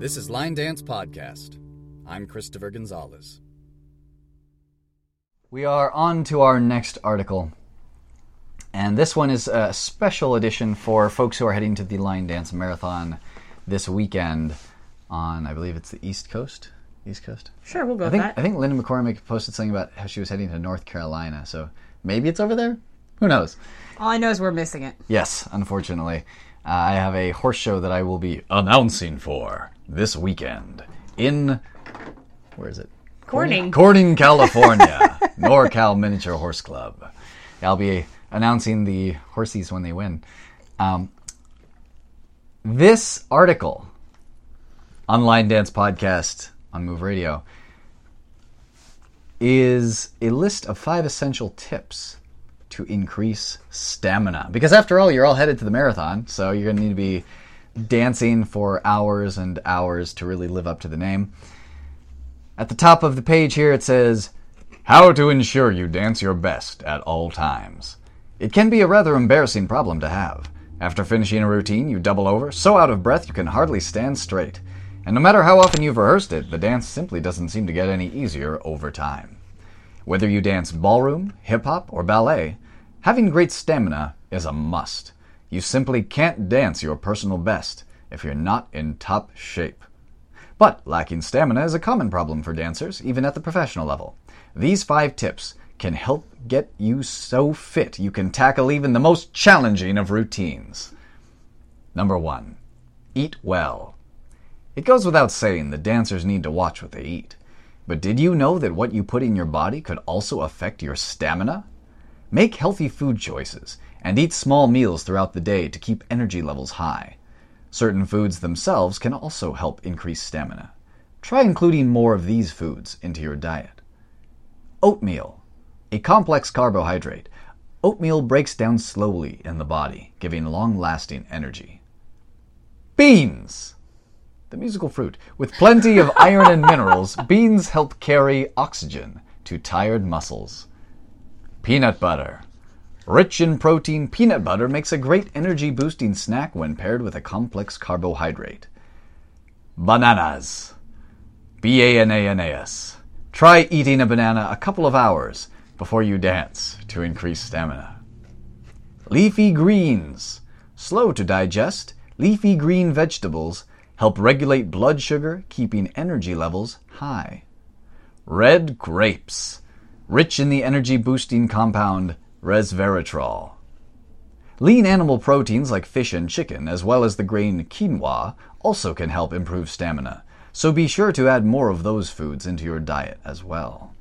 This is Line Dance Podcast. I'm Christopher Gonzalez. We are on to our next article. And this one is a special edition for folks who are heading to the Line Dance Marathon this weekend on, I believe it's the East Coast. East Coast. Sure, we'll go I with think that. I think Linda McCormick posted something about how she was heading to North Carolina, so maybe it's over there. Who knows? All I know is we're missing it. Yes, unfortunately, uh, I have a horse show that I will be announcing for this weekend in where is it? Corning. Corning, California, NorCal Miniature Horse Club. I'll be announcing the horsies when they win. Um, this article, Online Dance Podcast on Move Radio, is a list of five essential tips to increase stamina. Because after all, you're all headed to the marathon, so you're going to need to be dancing for hours and hours to really live up to the name. At the top of the page here, it says, How to ensure you dance your best at all times. It can be a rather embarrassing problem to have. After finishing a routine, you double over, so out of breath you can hardly stand straight. And no matter how often you've rehearsed it, the dance simply doesn't seem to get any easier over time. Whether you dance ballroom, hip hop, or ballet, having great stamina is a must. You simply can't dance your personal best if you're not in top shape. But lacking stamina is a common problem for dancers, even at the professional level. These five tips can help get you so fit you can tackle even the most challenging of routines. Number one, eat well. It goes without saying that dancers need to watch what they eat. But did you know that what you put in your body could also affect your stamina? Make healthy food choices and eat small meals throughout the day to keep energy levels high. Certain foods themselves can also help increase stamina. Try including more of these foods into your diet. Oatmeal, a complex carbohydrate. Oatmeal breaks down slowly in the body, giving long lasting energy. Beans! The musical fruit. With plenty of iron and minerals, beans help carry oxygen to tired muscles. Peanut butter. Rich in protein, peanut butter makes a great energy boosting snack when paired with a complex carbohydrate. Bananas. B A N A N A S. Try eating a banana a couple of hours before you dance to increase stamina. Leafy greens. Slow to digest, leafy green vegetables help regulate blood sugar, keeping energy levels high. Red grapes. Rich in the energy boosting compound resveratrol. Lean animal proteins like fish and chicken, as well as the grain quinoa, also can help improve stamina, so be sure to add more of those foods into your diet as well.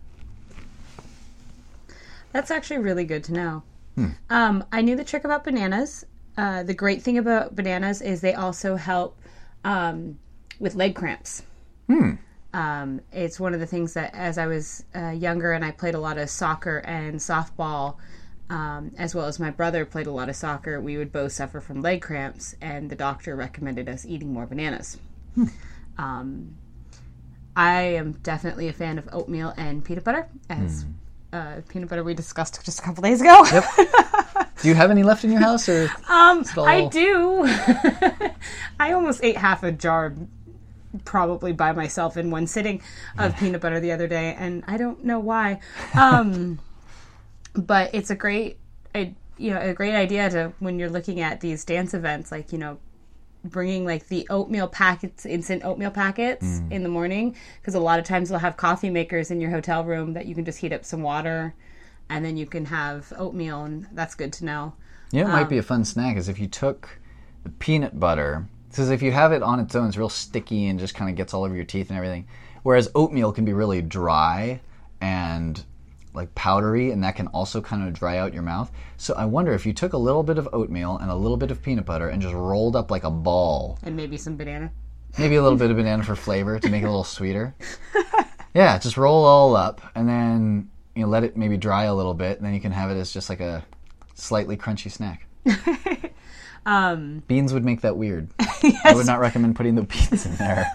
That's actually really good to know. Um, I knew the trick about bananas. Uh, the great thing about bananas is they also help um, with leg cramps. Um, it's one of the things that, as I was uh, younger and I played a lot of soccer and softball, um, as well as my brother played a lot of soccer, we would both suffer from leg cramps, and the doctor recommended us eating more bananas. Um, I am definitely a fan of oatmeal and peanut butter, as uh, peanut butter we discussed just a couple days ago. Do you have any left in your house, or Um, all- I do. I almost ate half a jar, probably by myself in one sitting, of peanut butter the other day, and I don't know why. Um, but it's a great, I, you know, a great idea to when you're looking at these dance events, like you know, bringing like the oatmeal packets, instant oatmeal packets mm. in the morning, because a lot of times they'll have coffee makers in your hotel room that you can just heat up some water. And then you can have oatmeal, and that's good to know. you know, it might be a um, fun snack is if you took the peanut butter, because if you have it on its own, it's real sticky and just kind of gets all over your teeth and everything. Whereas oatmeal can be really dry and like powdery, and that can also kind of dry out your mouth. So I wonder if you took a little bit of oatmeal and a little bit of peanut butter and just rolled up like a ball, and maybe some banana. maybe a little bit of banana for flavor to make it a little sweeter. Yeah, just roll all up and then you know let it maybe dry a little bit, and then you can have it as just like a slightly crunchy snack. Um, Beans would make that weird. I would not recommend putting the beans in there.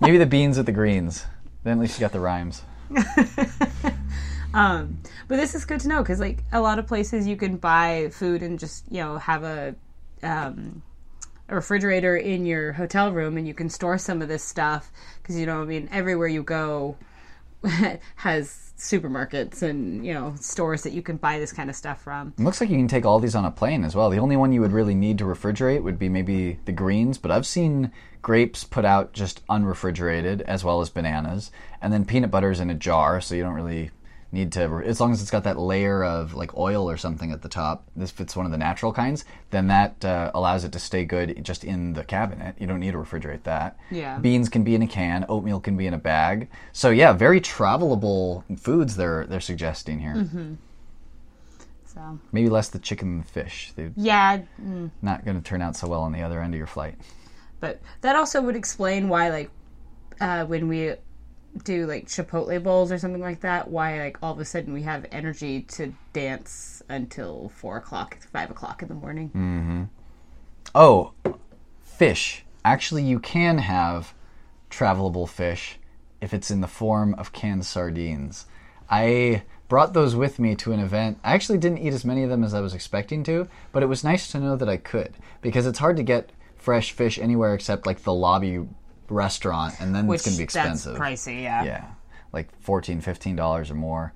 Maybe the beans with the greens. Then at least you got the rhymes. Um, but this is good to know because, like, a lot of places you can buy food and just you know have a um, a refrigerator in your hotel room and you can store some of this stuff because you know I mean everywhere you go has supermarkets and you know stores that you can buy this kind of stuff from. It looks like you can take all these on a plane as well. The only one you would really need to refrigerate would be maybe the greens, but I've seen grapes put out just unrefrigerated as well as bananas, and then peanut butter is in a jar, so you don't really need to as long as it's got that layer of like oil or something at the top this if it's one of the natural kinds then that uh, allows it to stay good just in the cabinet. You don't need to refrigerate that. Yeah. beans can be in a can oatmeal can be in a bag. So yeah very travelable foods they're they're suggesting here. So. Maybe less the chicken and the fish. They're yeah, mm, not going to turn out so well on the other end of your flight. But that also would explain why like uh, when we do like Chipotle bowls or something like that, why like all of a sudden we have energy to dance until four o'clock, five o'clock in the morning. Mm-hmm. Oh, fish. Actually, you can have travelable fish if it's in the form of canned sardines. I brought those with me to an event. I actually didn't eat as many of them as I was expecting to, but it was nice to know that I could because it's hard to get fresh fish anywhere except like the lobby restaurant, and then Which it's going to be expensive. that's pricey, yeah. Yeah, like 14 $15 or more.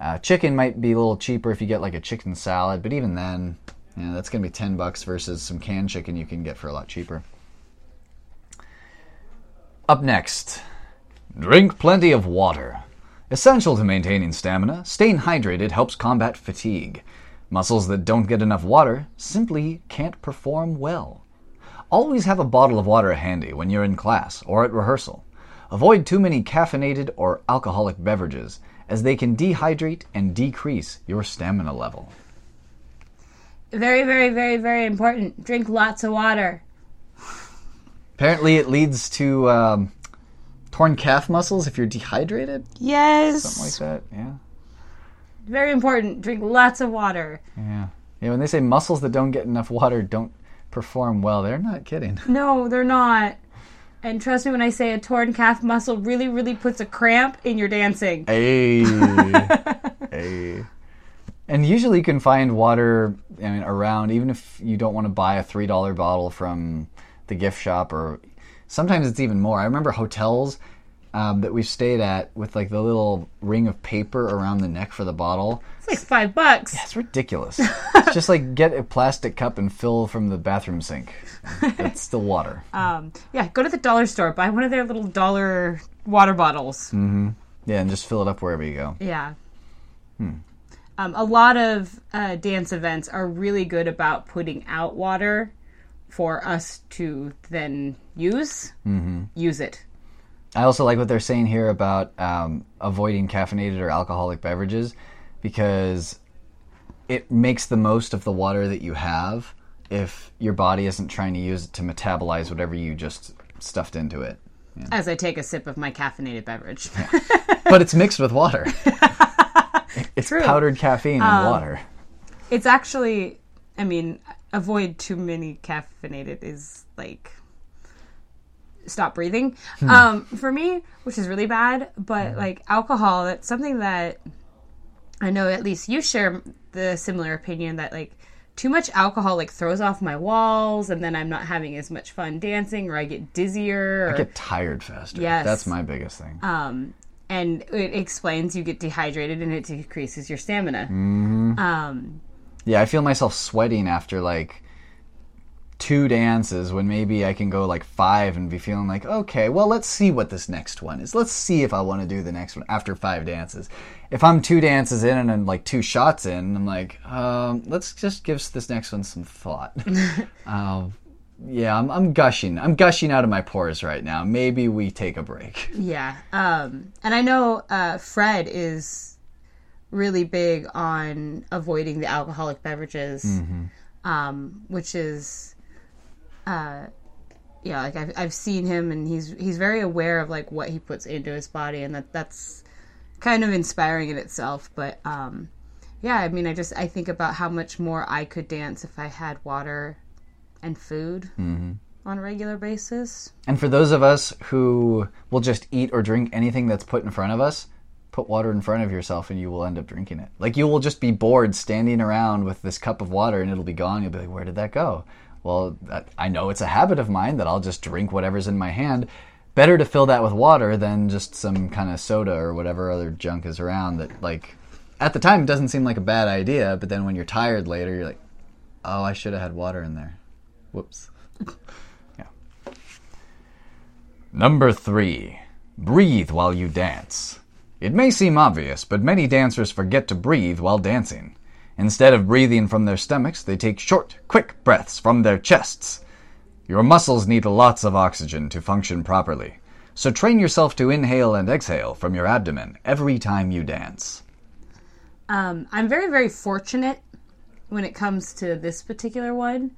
Uh, chicken might be a little cheaper if you get like a chicken salad, but even then, yeah, that's going to be 10 bucks versus some canned chicken you can get for a lot cheaper. Up next, drink plenty of water. Essential to maintaining stamina, staying hydrated helps combat fatigue. Muscles that don't get enough water simply can't perform well. Always have a bottle of water handy when you're in class or at rehearsal. Avoid too many caffeinated or alcoholic beverages, as they can dehydrate and decrease your stamina level. Very, very, very, very important. Drink lots of water. Apparently, it leads to um, torn calf muscles if you're dehydrated. Yes. Something like that, yeah. Very important. Drink lots of water. Yeah. Yeah, when they say muscles that don't get enough water don't perform well, they're not kidding. No, they're not. And trust me when I say a torn calf muscle really, really puts a cramp in your dancing. Hey. hey. And usually you can find water I mean, around, even if you don't want to buy a $3 bottle from the gift shop, or sometimes it's even more. I remember hotels um, that we've stayed at with like the little ring of paper around the neck for the bottle. It's like five bucks. Yeah, It's ridiculous. it's just like get a plastic cup and fill from the bathroom sink. It's still water. Um, yeah, go to the dollar store, buy one of their little dollar water bottles. Yeah, and just fill it up wherever you go. Yeah. Um, a lot of uh, dance events are really good about putting out water for us to then use. Mm-hmm. Use it. I also like what they're saying here about um, avoiding caffeinated or alcoholic beverages because it makes the most of the water that you have if your body isn't trying to use it to metabolize whatever you just stuffed into it. As I take a sip of my caffeinated beverage. But it's mixed with water. it's True. powdered caffeine and water. it's actually, I mean, avoid too many caffeinated is like stop breathing. Um, for me, which is really bad, but like alcohol, that's something that I know at least you share the similar opinion that like too much alcohol like throws off my walls and then I'm not having as much fun dancing or I get dizzier or I get tired faster. Yes. That's my biggest thing. um, and it explains you get dehydrated and it decreases your stamina. Mm-hmm. Um, Yeah, I feel myself sweating after like two dances when maybe I can go like five and be feeling like, okay, well, let's see what this next one is. Let's see if I want to do the next one after five dances. If I'm two dances in and then like two shots in, I'm like, um, let's just give this next one some thought. um, yeah, I'm, I'm gushing. I'm gushing out of my pores right now. Maybe we take a break. Yeah. Um, and I know uh, Fred is really big on avoiding the alcoholic beverages, um, which is, uh, yeah, like I've, I've seen him and he's he's very aware of like what he puts into his body, and that that's kind of inspiring in itself. But um, yeah, I mean, I just I think about how much more I could dance if I had water and food on a regular basis. And for those of us who will just eat or drink anything that's put in front of us, put water in front of yourself and you will end up drinking it. Like you will just be bored standing around with this cup of water and it'll be gone. You'll be like, where did that go? Well, I know it's a habit of mine that I'll just drink whatever's in my hand. Better to fill that with water than just some kind of soda or whatever other junk is around that, like, at the time doesn't seem like a bad idea, but then when you're tired later, you're like, oh, I should have had water in there. Whoops. yeah. Number three, breathe while you dance. It may seem obvious, but many dancers forget to breathe while dancing. Instead of breathing from their stomachs, they take short, quick breaths from their chests. Your muscles need lots of oxygen to function properly, so train yourself to inhale and exhale from your abdomen every time you dance. Um, I'm very, very fortunate when it comes to this particular one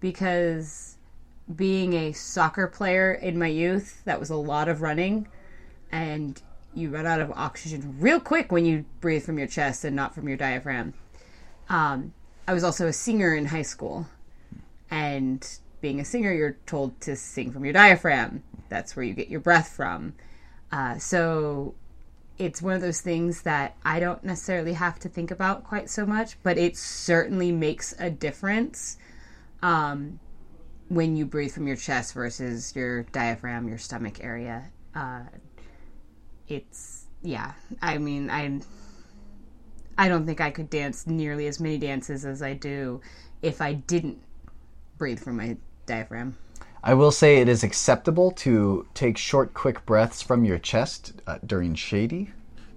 because being a soccer player in my youth, that was a lot of running, and you run out of oxygen real quick when you breathe from your chest and not from your diaphragm. Um, I was also a singer in high school, and being a singer, you're told to sing from your diaphragm. That's where you get your breath from. Uh, so it's one of those things that I don't necessarily have to think about quite so much, but it certainly makes a difference um, when you breathe from your chest versus your diaphragm, your stomach area. Uh, it's yeah. I mean, I I don't think I could dance nearly as many dances as I do if I didn't breathe from my diaphragm. I will say it is acceptable to take short, quick breaths from your chest uh, during shady.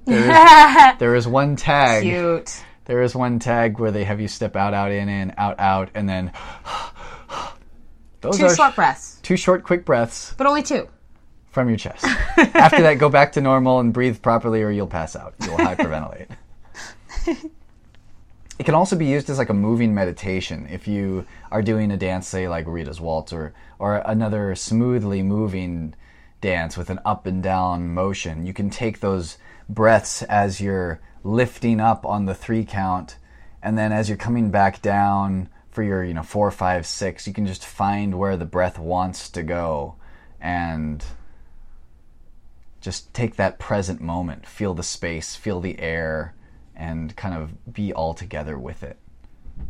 There is, there is one tag. Cute. There is one tag where they have you step out, out, in, in, out, out, and then. Those Two are short breaths, two short, quick breaths but only two. from your chest. After that, go back to normal and breathe properly, or you'll pass out. You'll hyperventilate. it can also be used as like a moving meditation if you are doing a dance, say like Rita's waltz or or another smoothly moving dance with an up and down motion. You can take those breaths as you're lifting up on the three count, and then as you're coming back down for your you know four, five, six, you can just find where the breath wants to go and just take that present moment, feel the space, feel the air, and kind of be all together with it.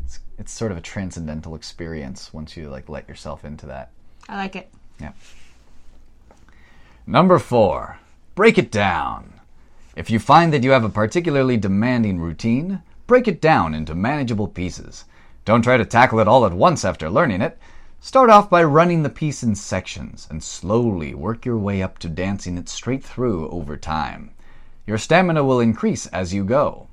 It's, it's sort of a transcendental experience once you like let yourself into that. I like it. Yeah. Number four, break it down. If you find that you have a particularly demanding routine, break it down into manageable pieces. Don't try to tackle it all at once after learning it. Start off by running the piece in sections and slowly work your way up to dancing it straight through over time. Your stamina will increase as you go.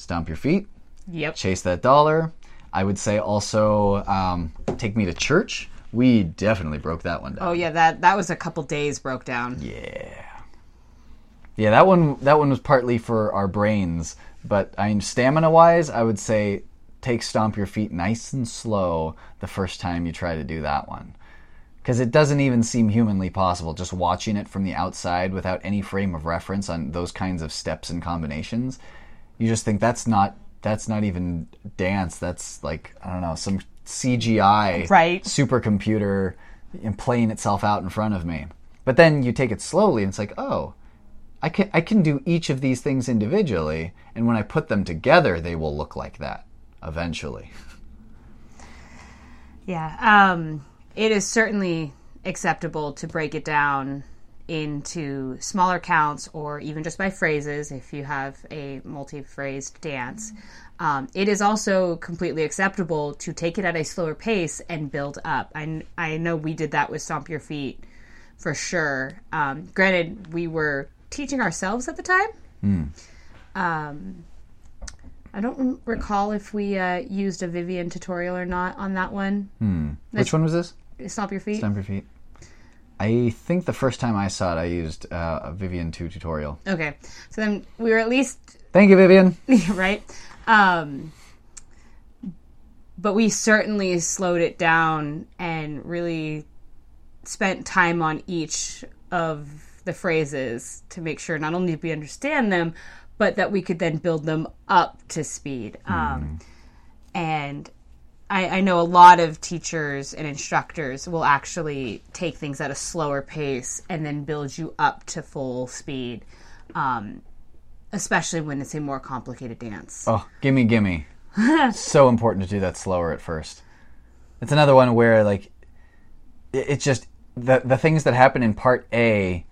Stomp your feet, Yep. chase that dollar. I would say also um, take me to church. We definitely broke that one down. Oh yeah, that that was a couple days broke down. Yeah. Yeah, that one that one was partly for our brains, but I mean stamina wise, I would say take stomp your feet nice and slow the first time you try to do that one. Cuz it doesn't even seem humanly possible just watching it from the outside without any frame of reference on those kinds of steps and combinations. You just think that's not that's not even dance, that's like I don't know, some CGI Right. supercomputer and playing itself out in front of me. But then you take it slowly and it's like, oh, I can I can do each of these things individually, and when I put them together, they will look like that eventually. Yeah. Um, it is certainly acceptable to break it down into smaller counts or even just by phrases if you have a multi phrased dance. Um, it is also completely acceptable to take it at a slower pace and build up. I, I know we did that with Stomp Your Feet for sure. Um, granted, we were teaching ourselves at the time. Um, I don't recall if we uh, used a Vivian tutorial or not on that one. Which one was this? Stomp Your Feet. Stamp your feet. I think the first time I saw it, I used uh, a Vivian 2 tutorial. Okay, so then we were at least Thank you, Vivian. right. Um, but we certainly slowed it down and really spent time on each of the phrases to make sure not only did we understand them, but that we could then build them up to speed. Um, and I, I know a lot of teachers and instructors will actually take things at a slower pace and then build you up to full speed, um, especially when it's a more complicated dance. Oh, gimme, gimme. so important to do that slower at first. It's another one where like it, it's just the the things that happen in part A.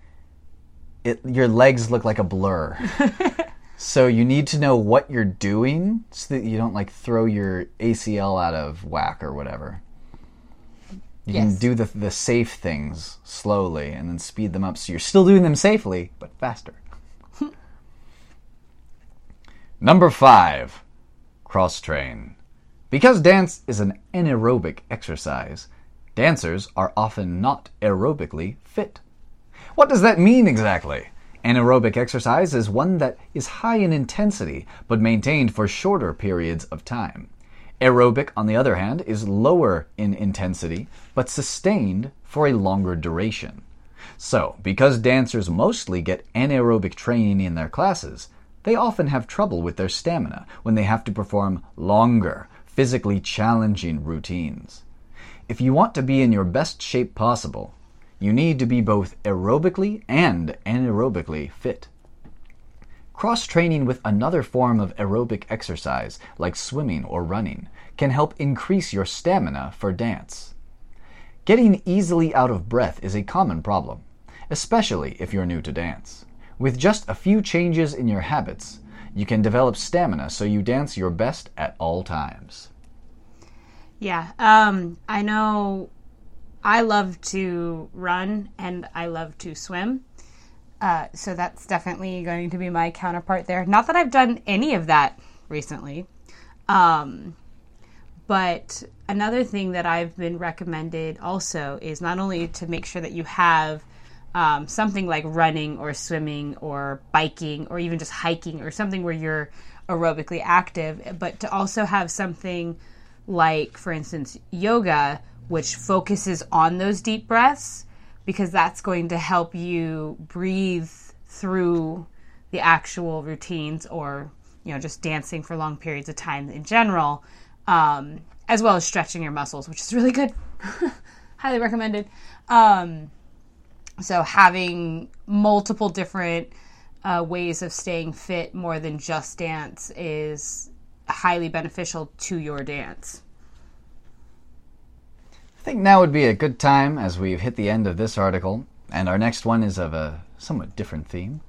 It your legs look like a blur. so you need to know what you're doing so that you don't like throw your ACL out of whack or whatever. You can do the the safe things slowly and then speed them up so you're still doing them safely but faster. Number 5. Cross train. Because dance is an anaerobic exercise, dancers are often not aerobically fit. What does that mean exactly? Anaerobic exercise is one that is high in intensity but maintained for shorter periods of time. Aerobic, on the other hand, is lower in intensity but sustained for a longer duration. So, because dancers mostly get anaerobic training in their classes, they often have trouble with their stamina when they have to perform longer, physically challenging routines. If you want to be in your best shape possible, you need to be both aerobically and anaerobically fit. Cross training with another form of aerobic exercise, like swimming or running, can help increase your stamina for dance. Getting easily out of breath is a common problem, especially if you're new to dance. With just a few changes in your habits, you can develop stamina so you dance your best at all times. Yeah. Um, I know I love to run and I love to swim. Uh, so that's definitely going to be my counterpart there. Not that I've done any of that recently. Um, but another thing that I've been recommended also is not only to make sure that you have um, something like running or swimming or biking or even just hiking or something where you're aerobically active, but to also have something like, for instance, yoga, which focuses on those deep breaths because that's going to help you breathe through the actual routines or you know just dancing for long periods of time in general um, as well as stretching your muscles which is really good. Highly recommended. Um, so having multiple different uh, ways of staying fit more than just dance is highly beneficial to your dance I think now would be a good time as we've hit the end of this article, and our next one is of a somewhat different theme.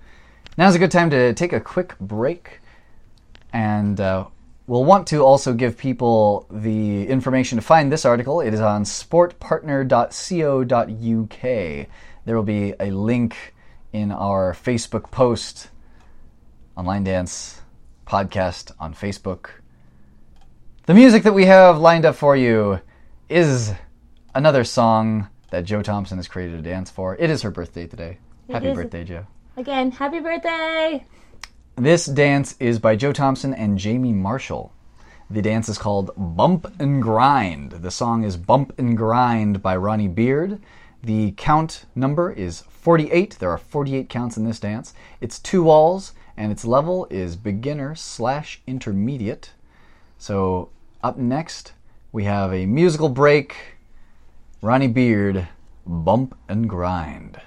Now's a good time to take a quick break, and uh, we'll want to also give people the information to find this article. It is on sportpartner.co.uk. There will be a link in our Facebook post, Online Dance Podcast on Facebook. The music that we have lined up for you is another song that Jo Thompson has created a dance for. It is her birthday today. Happy is. birthday, Joe. again happy birthday This dance is by Jo Thompson and Jamie Marshall. The dance is called Bump and Grind. The song is Bump and Grind by Ronnie Beard. The count number is 48. There are 48 counts in this dance. It's two walls, and its level is beginner slash intermediate. So, up next, we have a musical break. Ronnie Beard, Bump and Grind.